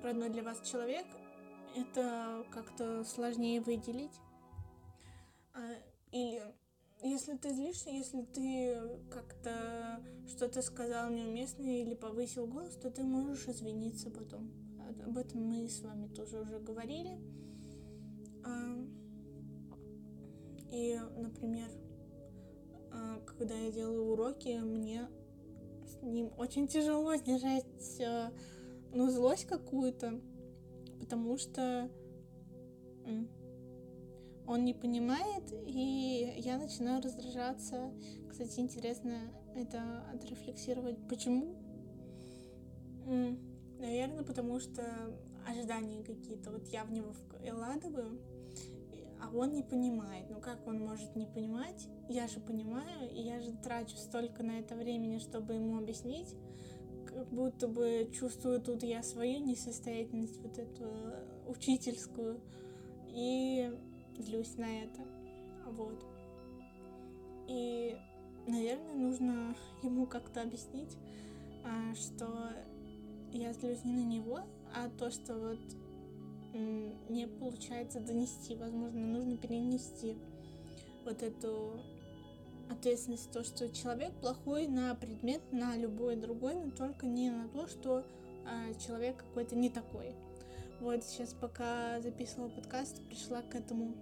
родной для вас человек, это как-то сложнее выделить. А, или если ты злишься, если ты как-то что-то сказал неуместное или повысил голос, то ты можешь извиниться потом. Об этом мы с вами тоже уже говорили. А, и, например, а, когда я делаю уроки, мне с ним очень тяжело сдержать ну, злость какую-то, потому что он не понимает, и я начинаю раздражаться. Кстати, интересно это отрефлексировать. Почему? Наверное, потому что ожидания какие-то. Вот я в него вкладываю, а он не понимает. Ну как он может не понимать? Я же понимаю, и я же трачу столько на это времени, чтобы ему объяснить, как будто бы чувствую тут я свою несостоятельность, вот эту учительскую, и злюсь на это. Вот. И, наверное, нужно ему как-то объяснить, а, что я злюсь не на него, а то, что вот не получается донести. Возможно, нужно перенести вот эту ответственность, то, что человек плохой на предмет, на любой другой, но только не на то, что а, человек какой-то не такой. Вот сейчас, пока записывала подкаст, пришла к этому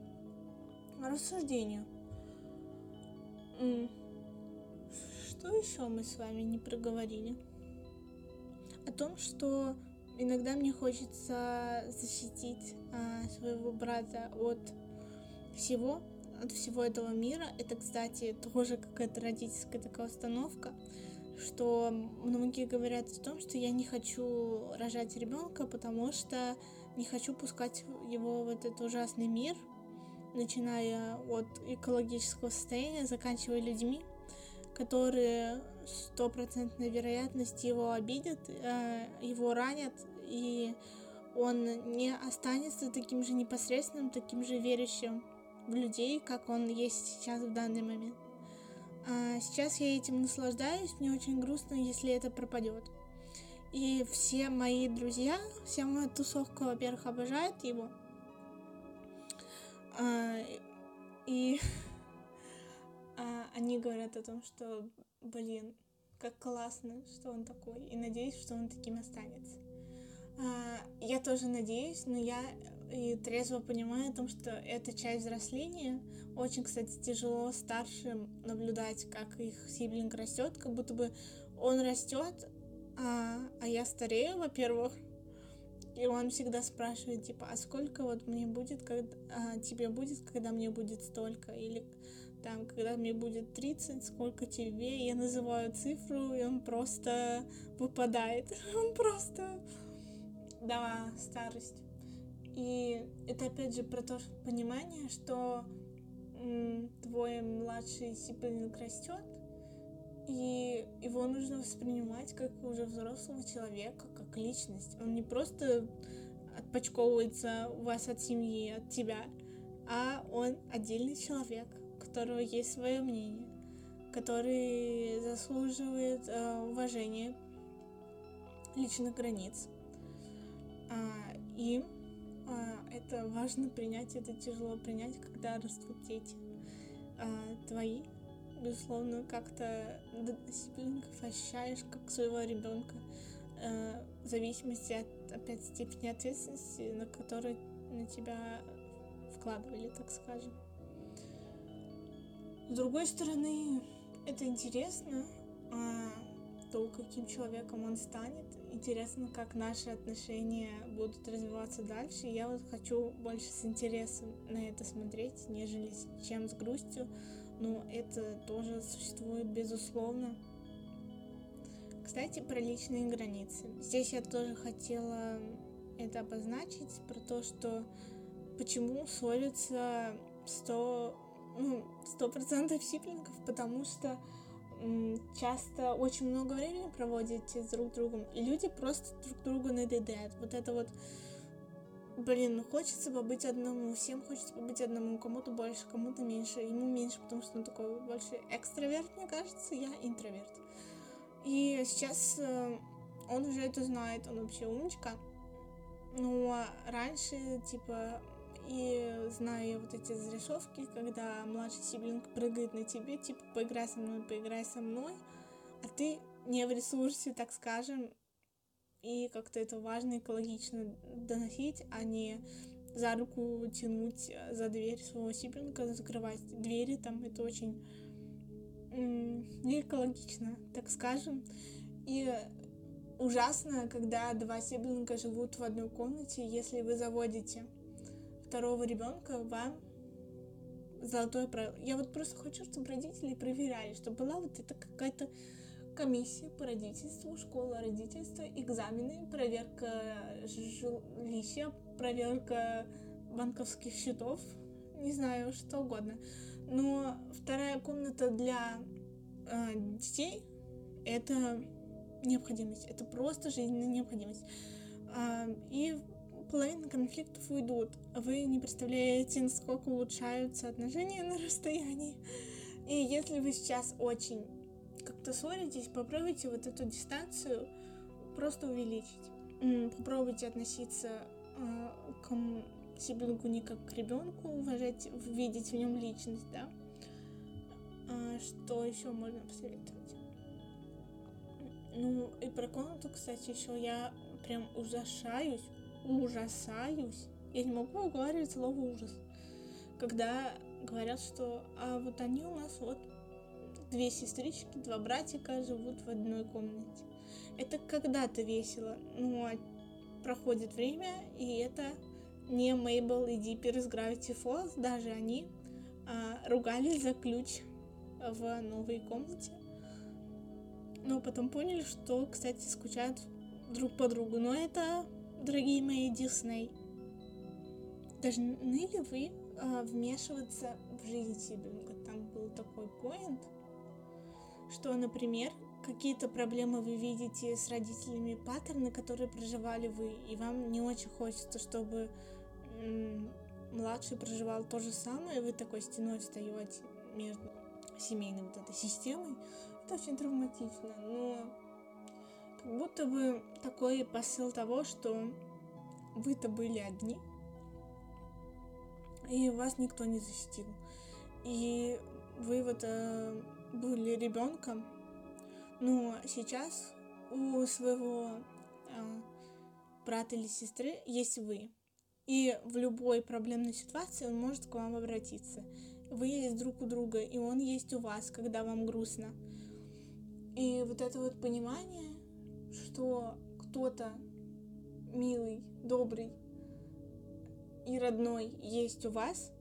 рассуждению. Что еще мы с вами не проговорили? О том, что иногда мне хочется защитить а, своего брата от всего, от всего этого мира. Это, кстати, тоже какая-то родительская такая установка, что многие говорят о том, что я не хочу рожать ребенка, потому что не хочу пускать его в этот ужасный мир, начиная от экологического состояния, заканчивая людьми, которые стопроцентной вероятности его обидят, э, его ранят, и он не останется таким же непосредственным, таким же верующим в людей, как он есть сейчас в данный момент. А сейчас я этим наслаждаюсь, мне очень грустно, если это пропадет. И все мои друзья, вся моя тусовка, во-первых, обожает его. А, и а, они говорят о том, что, блин, как классно, что он такой, и надеюсь, что он таким останется. А, я тоже надеюсь, но я и трезво понимаю о том, что это часть взросления. Очень, кстати, тяжело старшим наблюдать, как их сиблинг растет, как будто бы он растет, а, а я старею, во-первых. И он всегда спрашивает, типа, а сколько вот мне будет, когда а, тебе будет, когда мне будет столько? Или там, когда мне будет 30, сколько тебе? Я называю цифру, и он просто выпадает. Он просто... Да, старость. И это опять же про то понимание, что м, твой младший сиблинг растет, и его нужно воспринимать как уже взрослого человека, как личность. Он не просто отпочковывается у вас от семьи, от тебя, а он отдельный человек, у которого есть свое мнение, который заслуживает э, уважения личных границ. А, и а, это важно принять, это тяжело принять, когда растут дети а, твои, безусловно, как-то сиблингов ощущаешь как своего ребенка, в зависимости от, опять, степени ответственности, на которую на тебя вкладывали, так скажем. С другой стороны, это интересно, а то, каким человеком он станет. Интересно, как наши отношения будут развиваться дальше. Я вот хочу больше с интересом на это смотреть, нежели чем с грустью. Но это тоже существует, безусловно. Кстати, про личные границы. Здесь я тоже хотела это обозначить, про то, что почему ссорятся 100 ну, сто процентов сиблингов, потому что часто очень много времени проводите с друг другом, и люди просто друг другу надоедают. Вот это вот, блин, ну хочется побыть одному, всем хочется побыть одному, кому-то больше, кому-то меньше, ему меньше, потому что он такой больше экстраверт, мне кажется, я интроверт. И сейчас э, он уже это знает, он вообще умничка. А раньше, типа, и знаю вот эти зарисовки, когда младший сиблинг прыгает на тебе, типа, поиграй со мной, поиграй со мной, а ты не в ресурсе, так скажем, и как-то это важно экологично доносить, а не за руку тянуть за дверь своего сиблинга, закрывать двери, там это очень не экологично, так скажем. И ужасно, когда два сиблинга живут в одной комнате, если вы заводите второго ребенка вам золотое правило. Я вот просто хочу, чтобы родители проверяли, чтобы была вот эта какая-то комиссия по родительству, школа родительства, экзамены, проверка жилища, проверка банковских счетов, не знаю, что угодно. Но вторая комната для э, детей это необходимость, это просто жизненная необходимость. Э, и половина конфликтов уйдут. Вы не представляете, насколько улучшаются отношения на расстоянии. И если вы сейчас очень как-то ссоритесь, попробуйте вот эту дистанцию просто увеличить. Попробуйте относиться э, к сиблингу не как к ребенку, уважать, видеть в нем личность, да. А что еще можно посоветовать? Ну, и про комнату, кстати, еще я прям ужасаюсь, ужасаюсь. Я не могу выговаривать слово ужас. Когда говорят, что а вот они у нас вот две сестрички, два братика живут в одной комнате. Это когда-то весело, но проходит время, и это не Мейбл и Диппер из Gravity Falls, даже они а, ругались за ключ в новой комнате. Но потом поняли, что, кстати, скучают друг по другу. Но это дорогие мои Дисней, должны ли вы э, вмешиваться в жизнь сиблинга? Там был такой поинт, что, например, какие-то проблемы вы видите с родителями, паттерны, которые проживали вы, и вам не очень хочется, чтобы м- младший проживал то же самое, и вы такой стеной встаете между семейной вот этой системой. Это очень травматично, но как будто бы такой посыл того, что вы-то были одни, и вас никто не защитил. И вы вот э, были ребенком, но сейчас у своего э, брата или сестры есть вы. И в любой проблемной ситуации он может к вам обратиться. Вы есть друг у друга, и он есть у вас, когда вам грустно. И вот это вот понимание, что кто-то милый, добрый и родной есть у вас,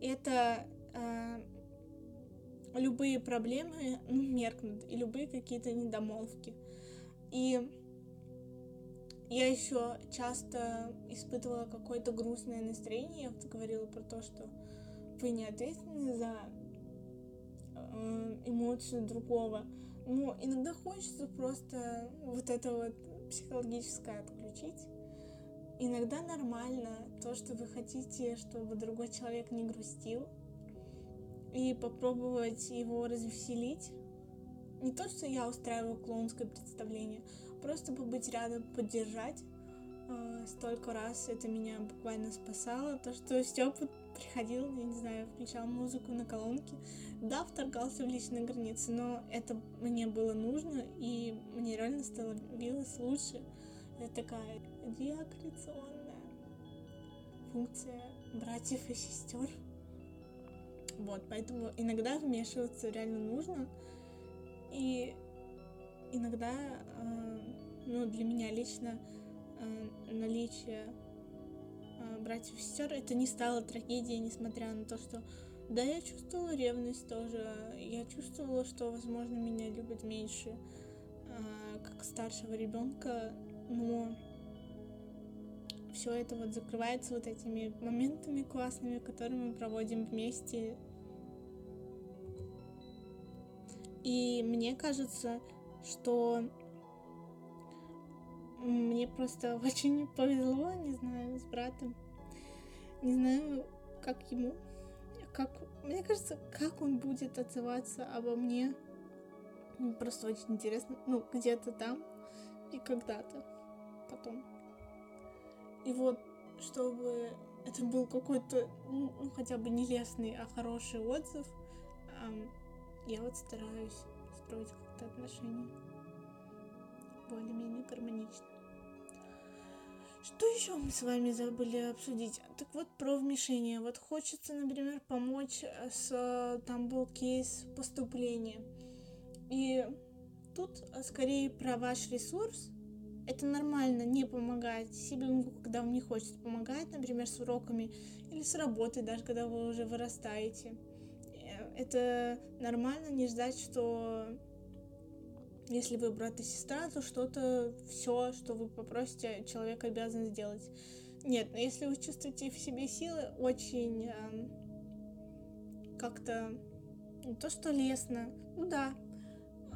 это э, любые проблемы ну, меркнут, и любые какие-то недомолвки. И я еще часто испытывала какое-то грустное настроение. Я вот говорила про то, что вы не ответственны за э, эмоцию другого. Но иногда хочется просто вот это вот психологическое отключить. Иногда нормально то, что вы хотите, чтобы другой человек не грустил, и попробовать его развеселить. Не то, что я устраиваю клоунское представление, просто побыть рядом, поддержать. А, столько раз это меня буквально спасало. То, что Степа приходил, я не знаю, включал музыку на колонке. Да, вторгался в личные границы, но это мне было нужно, и мне реально становилось лучше. Это такая диакреционная функция братьев и сестер. Вот, поэтому иногда вмешиваться реально нужно. И иногда, э, ну, для меня лично э, наличие братьев и сестер это не стало трагедией, несмотря на то, что да, я чувствовала ревность тоже. Я чувствовала, что, возможно, меня любят меньше, э, как старшего ребенка, но все это вот закрывается вот этими моментами классными, которые мы проводим вместе И мне кажется, что мне просто очень повезло, не знаю, с братом. Не знаю, как ему. Как, мне кажется, как он будет отзываться обо мне. Просто очень интересно. Ну, где-то там и когда-то потом. И вот, чтобы это был какой-то, ну, хотя бы не лестный, а хороший отзыв, я вот стараюсь строить как-то отношения более-менее гармонично. Что еще мы с вами забыли обсудить? Так вот, про вмешение. Вот хочется, например, помочь с... Там был кейс поступления. И тут скорее про ваш ресурс. Это нормально не помогать сиблингу, когда вам не хочется помогать, например, с уроками или с работой, даже когда вы уже вырастаете это нормально не ждать, что если вы брат и сестра, то что-то, все, что вы попросите, человек обязан сделать. Нет, но если вы чувствуете в себе силы, очень э, как-то не то, что лестно, ну да,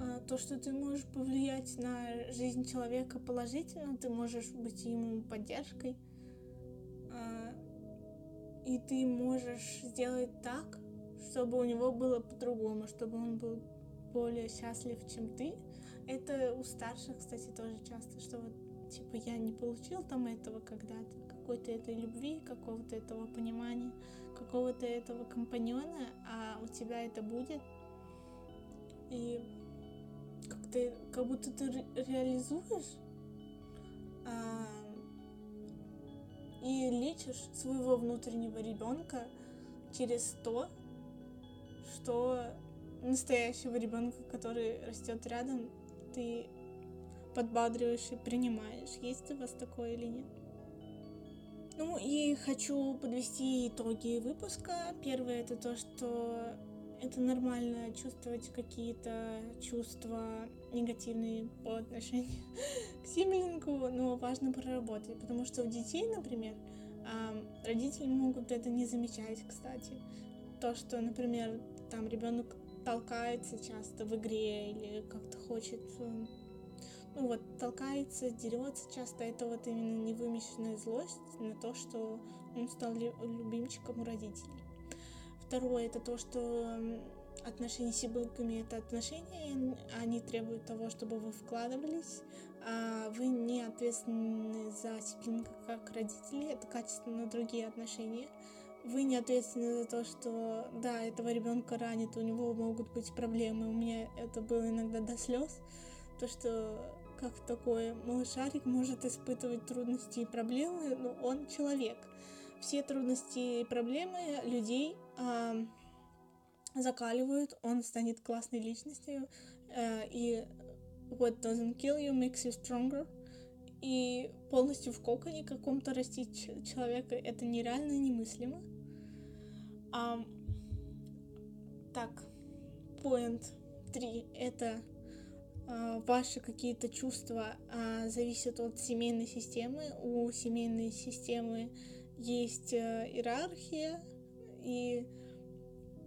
э, то, что ты можешь повлиять на жизнь человека положительно, ты можешь быть ему поддержкой, э, и ты можешь сделать так, чтобы у него было по-другому, чтобы он был более счастлив, чем ты. Это у старших, кстати, тоже часто, что вот, типа, я не получил там этого когда-то, какой-то этой любви, какого-то этого понимания, какого-то этого компаньона, а у тебя это будет. И как ты, как будто ты реализуешь а, и лечишь своего внутреннего ребенка через то, что настоящего ребенка, который растет рядом, ты подбадриваешь и принимаешь. Есть у вас такое или нет? Ну и хочу подвести итоги выпуска. Первое это то, что это нормально чувствовать какие-то чувства негативные по отношению к сиблингу, но важно проработать, потому что у детей, например, родители могут это не замечать, кстати. То, что, например, там ребенок толкается часто в игре или как-то хочет, э, ну вот, толкается, дерется часто, это вот именно невымещенная злость на то, что он стал любимчиком у родителей. Второе, это то, что отношения с сиблингами это отношения, они требуют того, чтобы вы вкладывались, а вы не ответственны за сиблинга как родители, это качественно другие отношения вы не ответственны за то, что да, этого ребенка ранит, у него могут быть проблемы. У меня это было иногда до слез. То, что как такой малышарик может испытывать трудности и проблемы, но он человек. Все трудности и проблемы людей а, закаливают, он станет классной личностью, а, и what doesn't kill you makes you stronger. И полностью в коконе каком-то растить человека это нереально немыслимо. А, так, point 3 это а, ваши какие-то чувства а, зависят от семейной системы. У семейной системы есть а, иерархия, и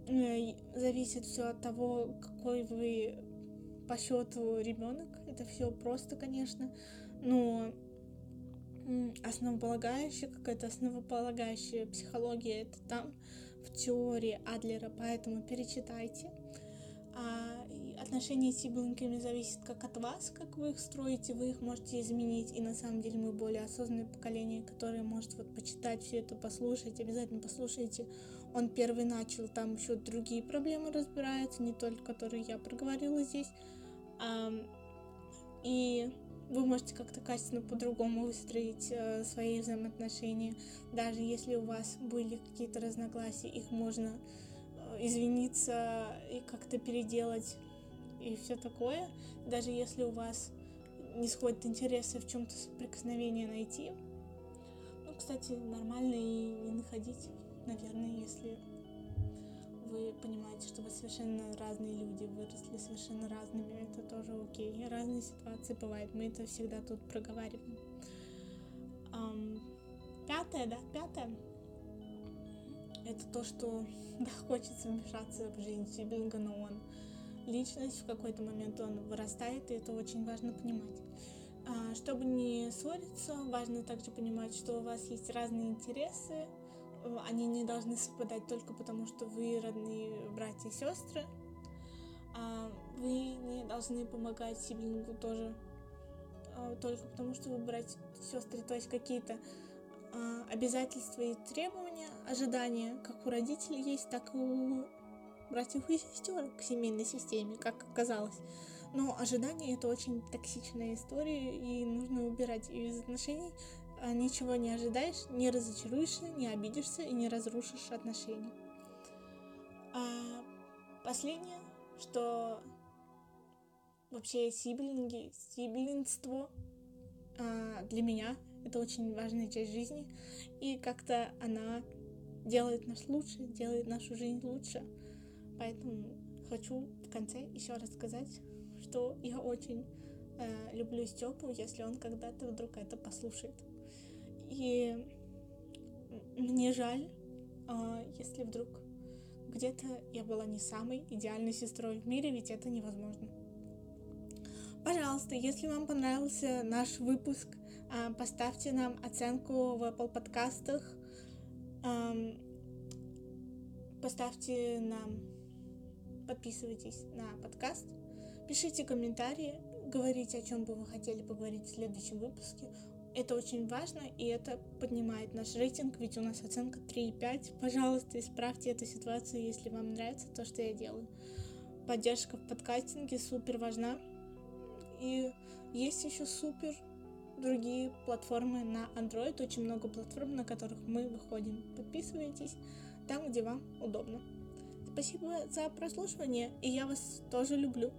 а, зависит все от того, какой вы по счету ребенок. Это все просто, конечно, но основополагающая, какая-то основополагающая психология это там, в теории Адлера, поэтому перечитайте. А, отношения с сиблинками зависят как от вас, как вы их строите, вы их можете изменить. И на самом деле мы более осознанное поколение, которое может вот почитать все это, послушать, обязательно послушайте. Он первый начал, там еще другие проблемы разбираются, не только которые я проговорила здесь. А, и вы можете как-то качественно по-другому выстроить э, свои взаимоотношения. Даже если у вас были какие-то разногласия, их можно э, извиниться и как-то переделать и все такое. Даже если у вас не сходят интересы в чем-то соприкосновение найти. Ну, кстати, нормально и не находить, наверное, если вы понимаете, что вы совершенно разные люди, выросли совершенно разными, это тоже окей. Разные ситуации бывают, мы это всегда тут проговариваем. Um, пятое, да, пятое. Это то, что да, хочется вмешаться в жизнь сиблинга, но он личность, в какой-то момент он вырастает, и это очень важно понимать. А, чтобы не ссориться, важно также понимать, что у вас есть разные интересы, они не должны совпадать только потому, что вы родные братья и сестры. А вы не должны помогать сиблингу тоже а, только потому, что вы братья и сестры. То есть какие-то а, обязательства и требования, ожидания, как у родителей есть, так и у братьев и сестер к семейной системе, как оказалось. Но ожидания это очень токсичная история, и нужно убирать ее из отношений, ничего не ожидаешь, не разочаруешься, не обидишься и не разрушишь отношения. А последнее, что вообще сиблинги, сиблинство а, для меня это очень важная часть жизни, и как-то она делает нас лучше, делает нашу жизнь лучше. Поэтому хочу в конце еще раз сказать, что я очень э, люблю Степу, если он когда-то вдруг это послушает. И мне жаль, а, если вдруг где-то я была не самой идеальной сестрой в мире, ведь это невозможно. Пожалуйста, если вам понравился наш выпуск, а, поставьте нам оценку в Apple подкастах, поставьте нам, подписывайтесь на подкаст, пишите комментарии, говорите, о чем бы вы хотели поговорить в следующем выпуске. Это очень важно, и это поднимает наш рейтинг, ведь у нас оценка 3,5. Пожалуйста, исправьте эту ситуацию, если вам нравится то, что я делаю. Поддержка в подкастинге супер важна. И есть еще супер другие платформы на Android, очень много платформ, на которых мы выходим. Подписывайтесь там, где вам удобно. Спасибо за прослушивание, и я вас тоже люблю.